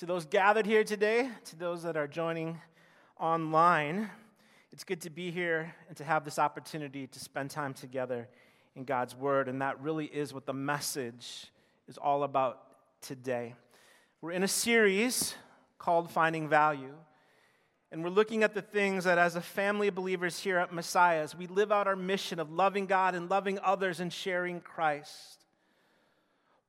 To those gathered here today, to those that are joining online, it's good to be here and to have this opportunity to spend time together in God's Word. And that really is what the message is all about today. We're in a series called Finding Value. And we're looking at the things that, as a family of believers here at Messiah's, we live out our mission of loving God and loving others and sharing Christ,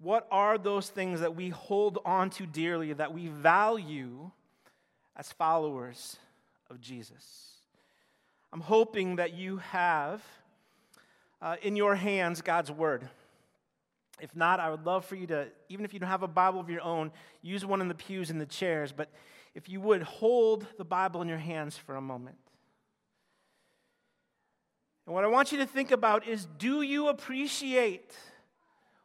what are those things that we hold on to dearly, that we value as followers of Jesus? I'm hoping that you have uh, in your hands God's Word. If not, I would love for you to, even if you don't have a Bible of your own, use one in the pews and the chairs. But if you would hold the Bible in your hands for a moment. And what I want you to think about is do you appreciate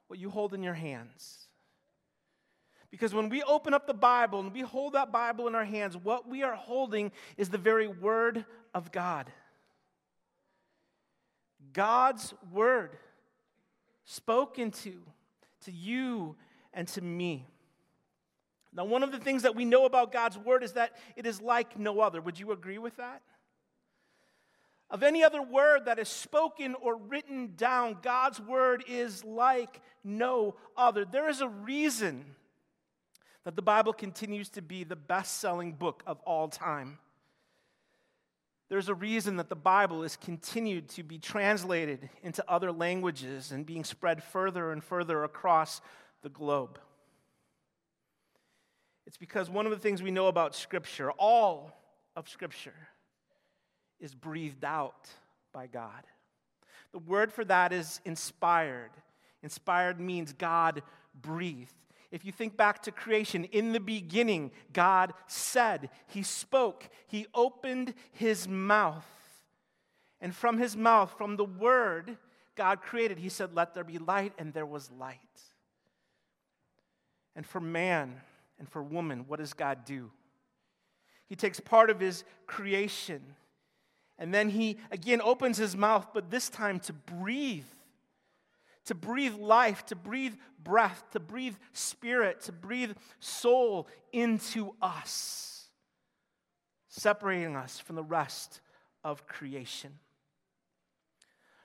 what you hold in your hands. Because when we open up the Bible and we hold that Bible in our hands, what we are holding is the very Word of God. God's Word spoken to, to you and to me. Now, one of the things that we know about God's Word is that it is like no other. Would you agree with that? Of any other word that is spoken or written down, God's word is like no other. There is a reason that the Bible continues to be the best selling book of all time. There's a reason that the Bible is continued to be translated into other languages and being spread further and further across the globe. It's because one of the things we know about Scripture, all of Scripture, is breathed out by God. The word for that is inspired. Inspired means God breathed. If you think back to creation, in the beginning, God said, He spoke, He opened His mouth. And from His mouth, from the word God created, He said, Let there be light, and there was light. And for man and for woman, what does God do? He takes part of His creation and then he again opens his mouth, but this time to breathe. To breathe life, to breathe breath, to breathe spirit, to breathe soul into us, separating us from the rest of creation.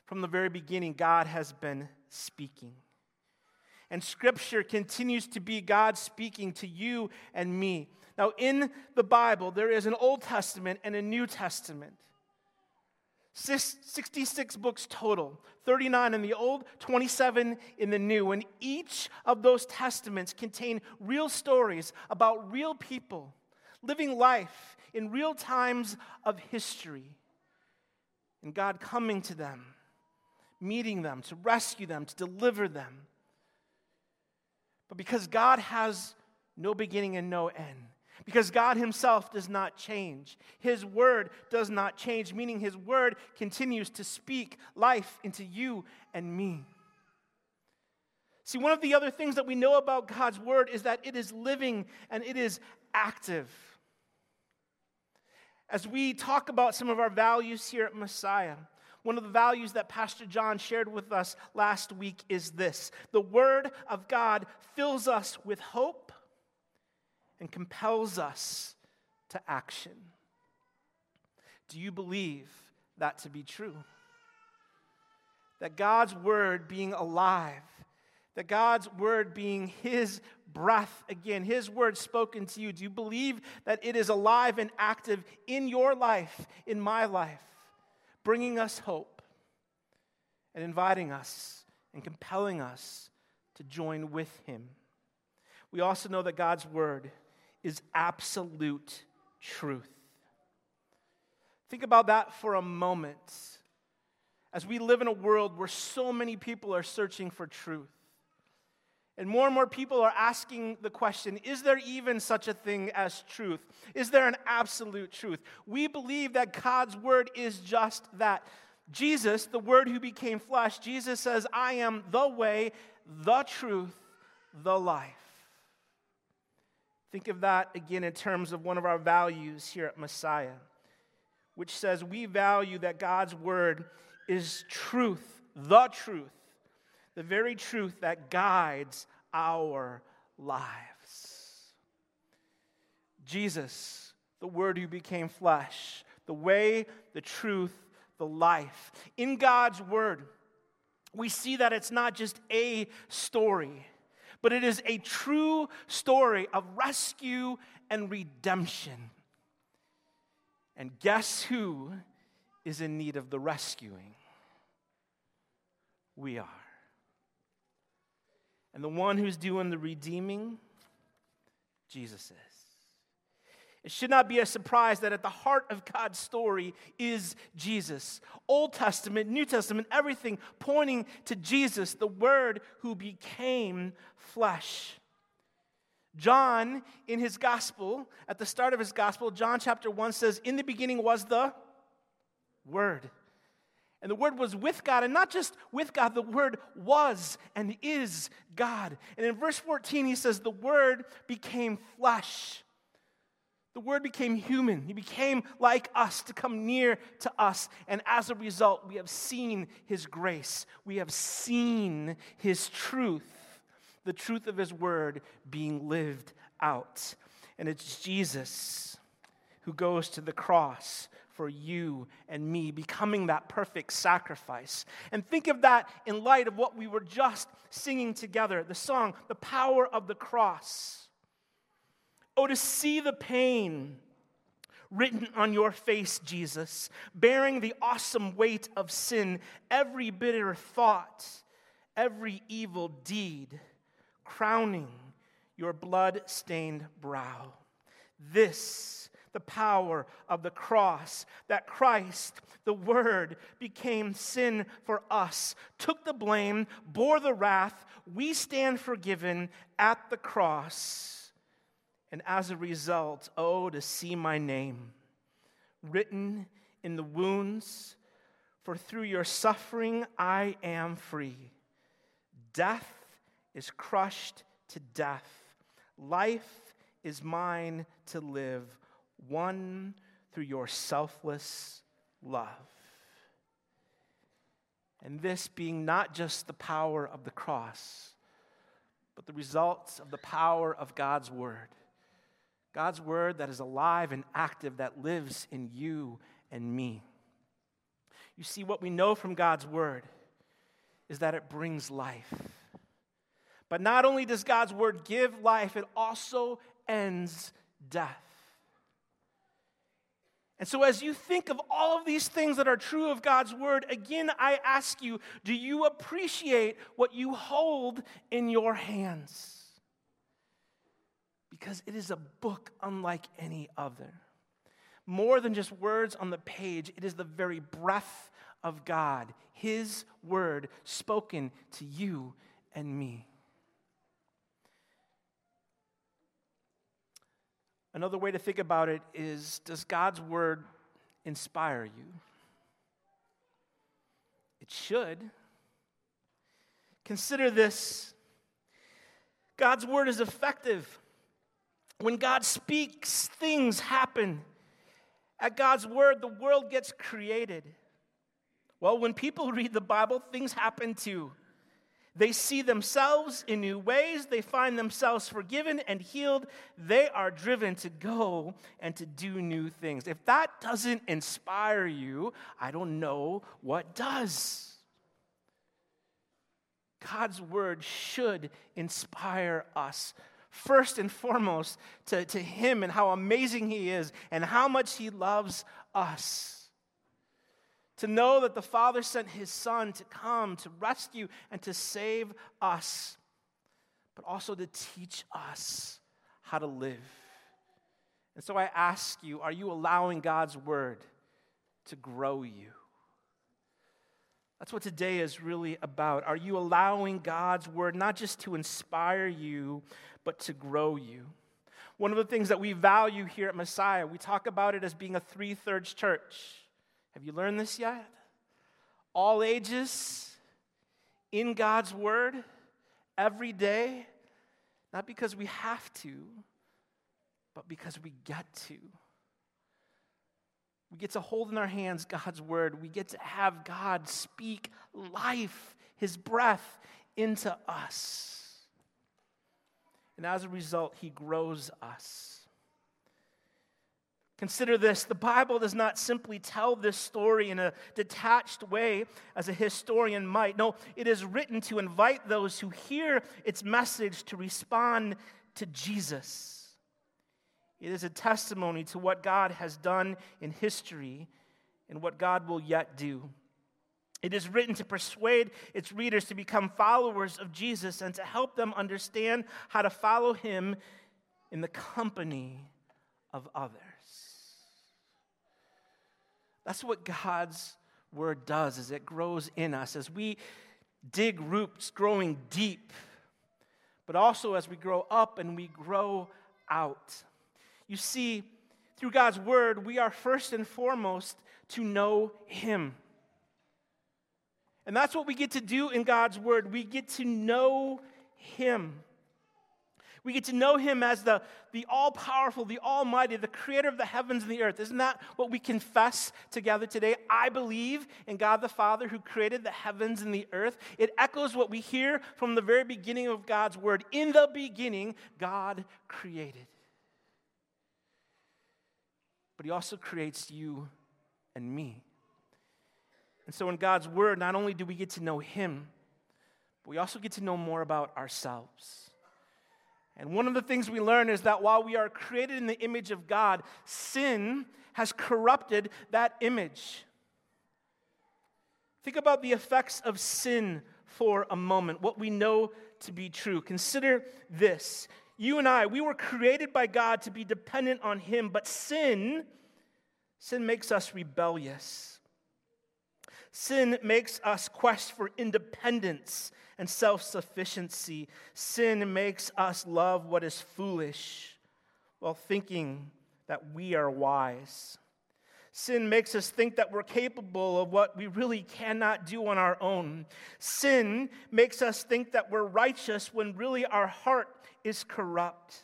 From the very beginning, God has been speaking. And Scripture continues to be God speaking to you and me. Now, in the Bible, there is an Old Testament and a New Testament. 66 books total, 39 in the Old, 27 in the New. And each of those testaments contain real stories about real people living life in real times of history. And God coming to them, meeting them, to rescue them, to deliver them. But because God has no beginning and no end, because God Himself does not change. His word does not change, meaning His word continues to speak life into you and me. See, one of the other things that we know about God's word is that it is living and it is active. As we talk about some of our values here at Messiah, one of the values that Pastor John shared with us last week is this the Word of God fills us with hope and compels us to action. Do you believe that to be true? That God's word being alive, that God's word being His breath, again, His word spoken to you, do you believe that it is alive and active in your life, in my life, bringing us hope and inviting us and compelling us to join with Him? We also know that God's word is absolute truth. Think about that for a moment. As we live in a world where so many people are searching for truth, and more and more people are asking the question is there even such a thing as truth? Is there an absolute truth? We believe that God's word is just that. Jesus, the word who became flesh, Jesus says, I am the way, the truth, the life. Think of that again in terms of one of our values here at Messiah, which says we value that God's word is truth, the truth, the very truth that guides our lives. Jesus, the Word who became flesh, the way, the truth, the life. In God's Word, we see that it's not just a story, but it is a true story of rescue and redemption. And guess who is in need of the rescuing? We are. And the one who's doing the redeeming, Jesus is. It should not be a surprise that at the heart of God's story is Jesus. Old Testament, New Testament, everything pointing to Jesus, the Word who became flesh. John, in his gospel, at the start of his gospel, John chapter 1 says, In the beginning was the Word. And the Word was with God, and not just with God, the Word was and is God. And in verse 14, he says, The Word became flesh. The Word became human. He became like us to come near to us. And as a result, we have seen His grace. We have seen His truth, the truth of His Word being lived out. And it's Jesus who goes to the cross for you and me, becoming that perfect sacrifice. And think of that in light of what we were just singing together the song, The Power of the Cross. Oh, to see the pain written on your face, Jesus, bearing the awesome weight of sin, every bitter thought, every evil deed, crowning your blood stained brow. This the power of the cross, that Christ, the Word, became sin for us, took the blame, bore the wrath. We stand forgiven at the cross. And as a result, oh, to see my name written in the wounds, for through your suffering I am free. Death is crushed to death, life is mine to live won through your selfless love. And this being not just the power of the cross, but the results of the power of God's Word. God's Word that is alive and active, that lives in you and me. You see, what we know from God's Word is that it brings life. But not only does God's Word give life, it also ends death. And so, as you think of all of these things that are true of God's word, again, I ask you do you appreciate what you hold in your hands? Because it is a book unlike any other. More than just words on the page, it is the very breath of God, His word spoken to you and me. Another way to think about it is Does God's word inspire you? It should. Consider this God's word is effective. When God speaks, things happen. At God's word, the world gets created. Well, when people read the Bible, things happen too. They see themselves in new ways. They find themselves forgiven and healed. They are driven to go and to do new things. If that doesn't inspire you, I don't know what does. God's word should inspire us. First and foremost, to, to Him and how amazing He is and how much He loves us to know that the Father sent his Son to come to rescue and to save us, but also to teach us how to live. And so I ask you are you allowing God's word to grow you? That's what today is really about. Are you allowing God's word not just to inspire you, but to grow you? One of the things that we value here at Messiah, we talk about it as being a three thirds church. Have you learned this yet? All ages, in God's Word, every day, not because we have to, but because we get to. We get to hold in our hands God's Word. We get to have God speak life, His breath, into us. And as a result, He grows us. Consider this the Bible does not simply tell this story in a detached way as a historian might. No, it is written to invite those who hear its message to respond to Jesus. It is a testimony to what God has done in history and what God will yet do. It is written to persuade its readers to become followers of Jesus and to help them understand how to follow him in the company of others. That's what God's word does is it grows in us as we dig roots growing deep, but also as we grow up and we grow out. You see, through God's word, we are first and foremost to know Him. And that's what we get to do in God's word. We get to know Him. We get to know him as the, the all powerful, the almighty, the creator of the heavens and the earth. Isn't that what we confess together today? I believe in God the Father who created the heavens and the earth. It echoes what we hear from the very beginning of God's word. In the beginning, God created. But he also creates you and me. And so in God's word, not only do we get to know him, but we also get to know more about ourselves. And one of the things we learn is that while we are created in the image of God, sin has corrupted that image. Think about the effects of sin for a moment, what we know to be true. Consider this. You and I, we were created by God to be dependent on Him, but sin, sin makes us rebellious. Sin makes us quest for independence and self sufficiency. Sin makes us love what is foolish while thinking that we are wise. Sin makes us think that we're capable of what we really cannot do on our own. Sin makes us think that we're righteous when really our heart is corrupt.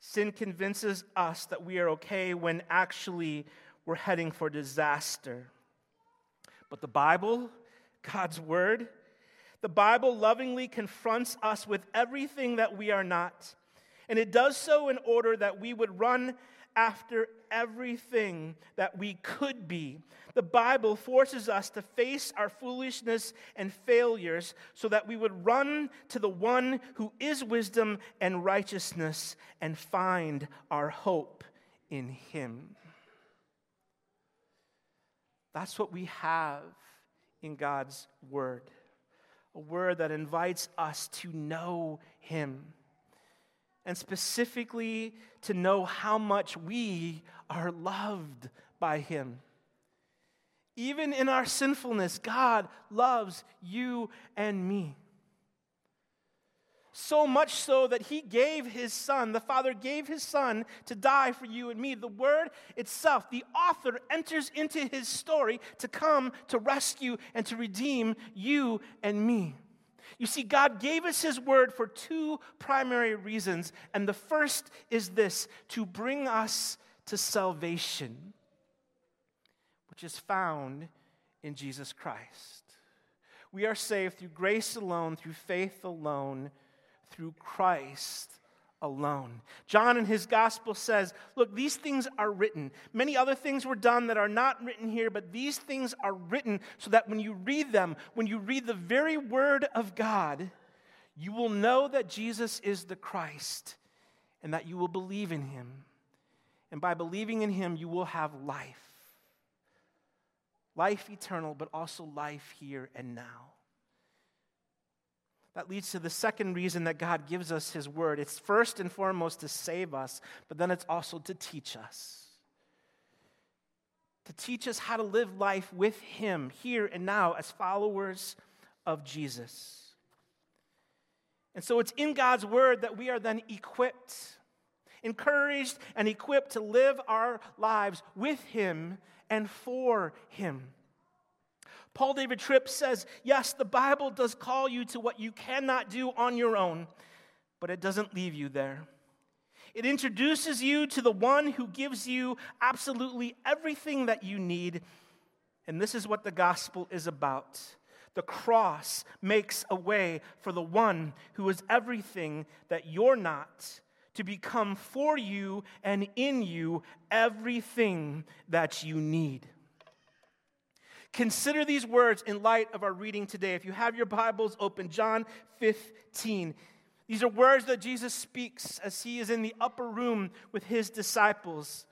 Sin convinces us that we are okay when actually we're heading for disaster. But the Bible, God's Word, the Bible lovingly confronts us with everything that we are not. And it does so in order that we would run after everything that we could be. The Bible forces us to face our foolishness and failures so that we would run to the one who is wisdom and righteousness and find our hope in him. That's what we have in God's Word a word that invites us to know Him, and specifically to know how much we are loved by Him. Even in our sinfulness, God loves you and me. So much so that he gave his son, the Father gave his son to die for you and me. The word itself, the author enters into his story to come to rescue and to redeem you and me. You see, God gave us his word for two primary reasons. And the first is this to bring us to salvation, which is found in Jesus Christ. We are saved through grace alone, through faith alone through Christ alone. John in his gospel says, Look, these things are written. Many other things were done that are not written here, but these things are written so that when you read them, when you read the very word of God, you will know that Jesus is the Christ and that you will believe in him. And by believing in him, you will have life. Life eternal, but also life here and now. That leads to the second reason that God gives us His Word. It's first and foremost to save us, but then it's also to teach us. To teach us how to live life with Him here and now as followers of Jesus. And so it's in God's Word that we are then equipped, encouraged, and equipped to live our lives with Him and for Him. Paul David Tripp says, Yes, the Bible does call you to what you cannot do on your own, but it doesn't leave you there. It introduces you to the one who gives you absolutely everything that you need. And this is what the gospel is about. The cross makes a way for the one who is everything that you're not to become for you and in you everything that you need. Consider these words in light of our reading today. If you have your Bibles open, John 15. These are words that Jesus speaks as he is in the upper room with his disciples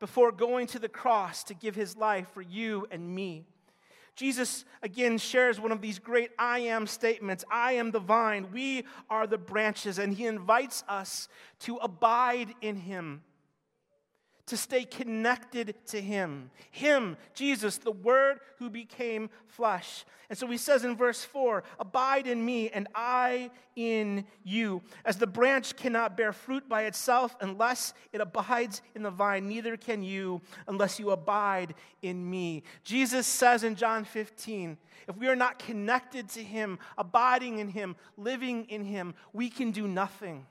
before going to the cross to give his life for you and me. Jesus again shares one of these great I am statements I am the vine, we are the branches, and he invites us to abide in him to stay connected to Him. Him, Jesus, the Word who became flesh. And so he says in verse 4 Abide in me, and I in you. As the branch cannot bear fruit by itself unless it abides in the vine, neither can you unless you abide in me. Jesus says in John 15, if we are not connected to Him, abiding in Him, living in Him, we can do nothing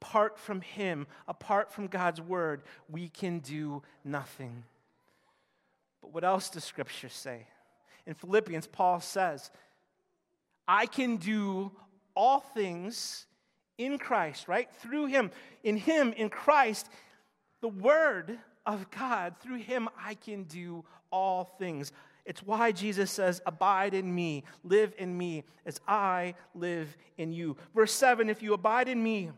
apart from Him, apart from God's word, we can do nothing. But what else does Scripture say? In Philippians, Paul says, I can do all things in Christ, right? Through Him, in Him, in Christ, the Word of God, through Him, I can do all things. It's why Jesus says, Abide in me, live in me, as I live in you. Verse 7 If you abide in me,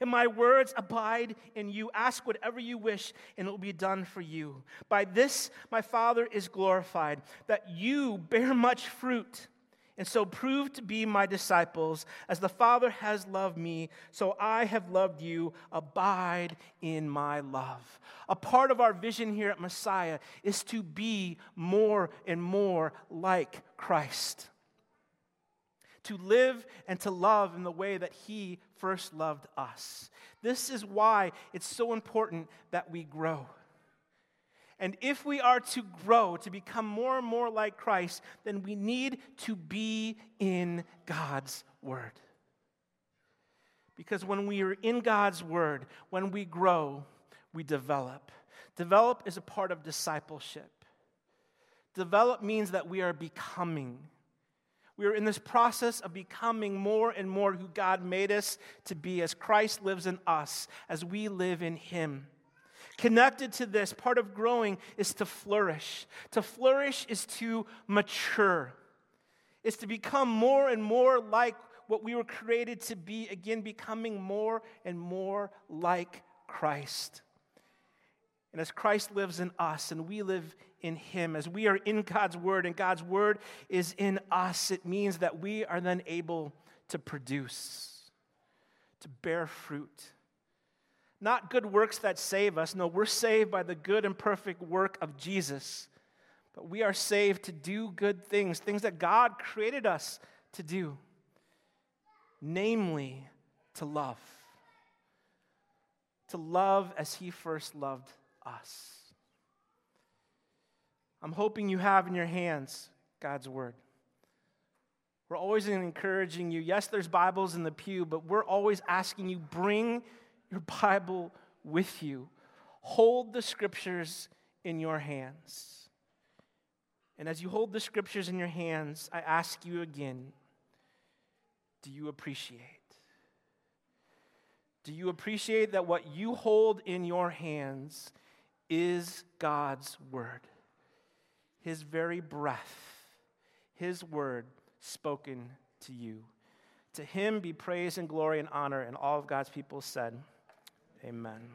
and my words abide in you. Ask whatever you wish, and it will be done for you. By this my Father is glorified, that you bear much fruit, and so prove to be my disciples. As the Father has loved me, so I have loved you. Abide in my love. A part of our vision here at Messiah is to be more and more like Christ to live and to love in the way that He first loved us. This is why it's so important that we grow. And if we are to grow, to become more and more like Christ, then we need to be in God's Word. Because when we are in God's Word, when we grow, we develop. Develop is a part of discipleship. Develop means that we are becoming. We are in this process of becoming more and more who God made us to be as Christ lives in us, as we live in Him. Connected to this, part of growing is to flourish. To flourish is to mature, is to become more and more like what we were created to be, again, becoming more and more like Christ. And as Christ lives in us and we live in Him, as we are in God's Word and God's Word is in us, it means that we are then able to produce, to bear fruit. Not good works that save us. No, we're saved by the good and perfect work of Jesus. But we are saved to do good things, things that God created us to do, namely to love. To love as He first loved us. I'm hoping you have in your hands God's Word. We're always encouraging you. Yes, there's Bibles in the pew, but we're always asking you bring your Bible with you. Hold the scriptures in your hands. And as you hold the scriptures in your hands, I ask you again do you appreciate? Do you appreciate that what you hold in your hands is God's word, His very breath, His word spoken to you. To Him be praise and glory and honor, and all of God's people said, Amen.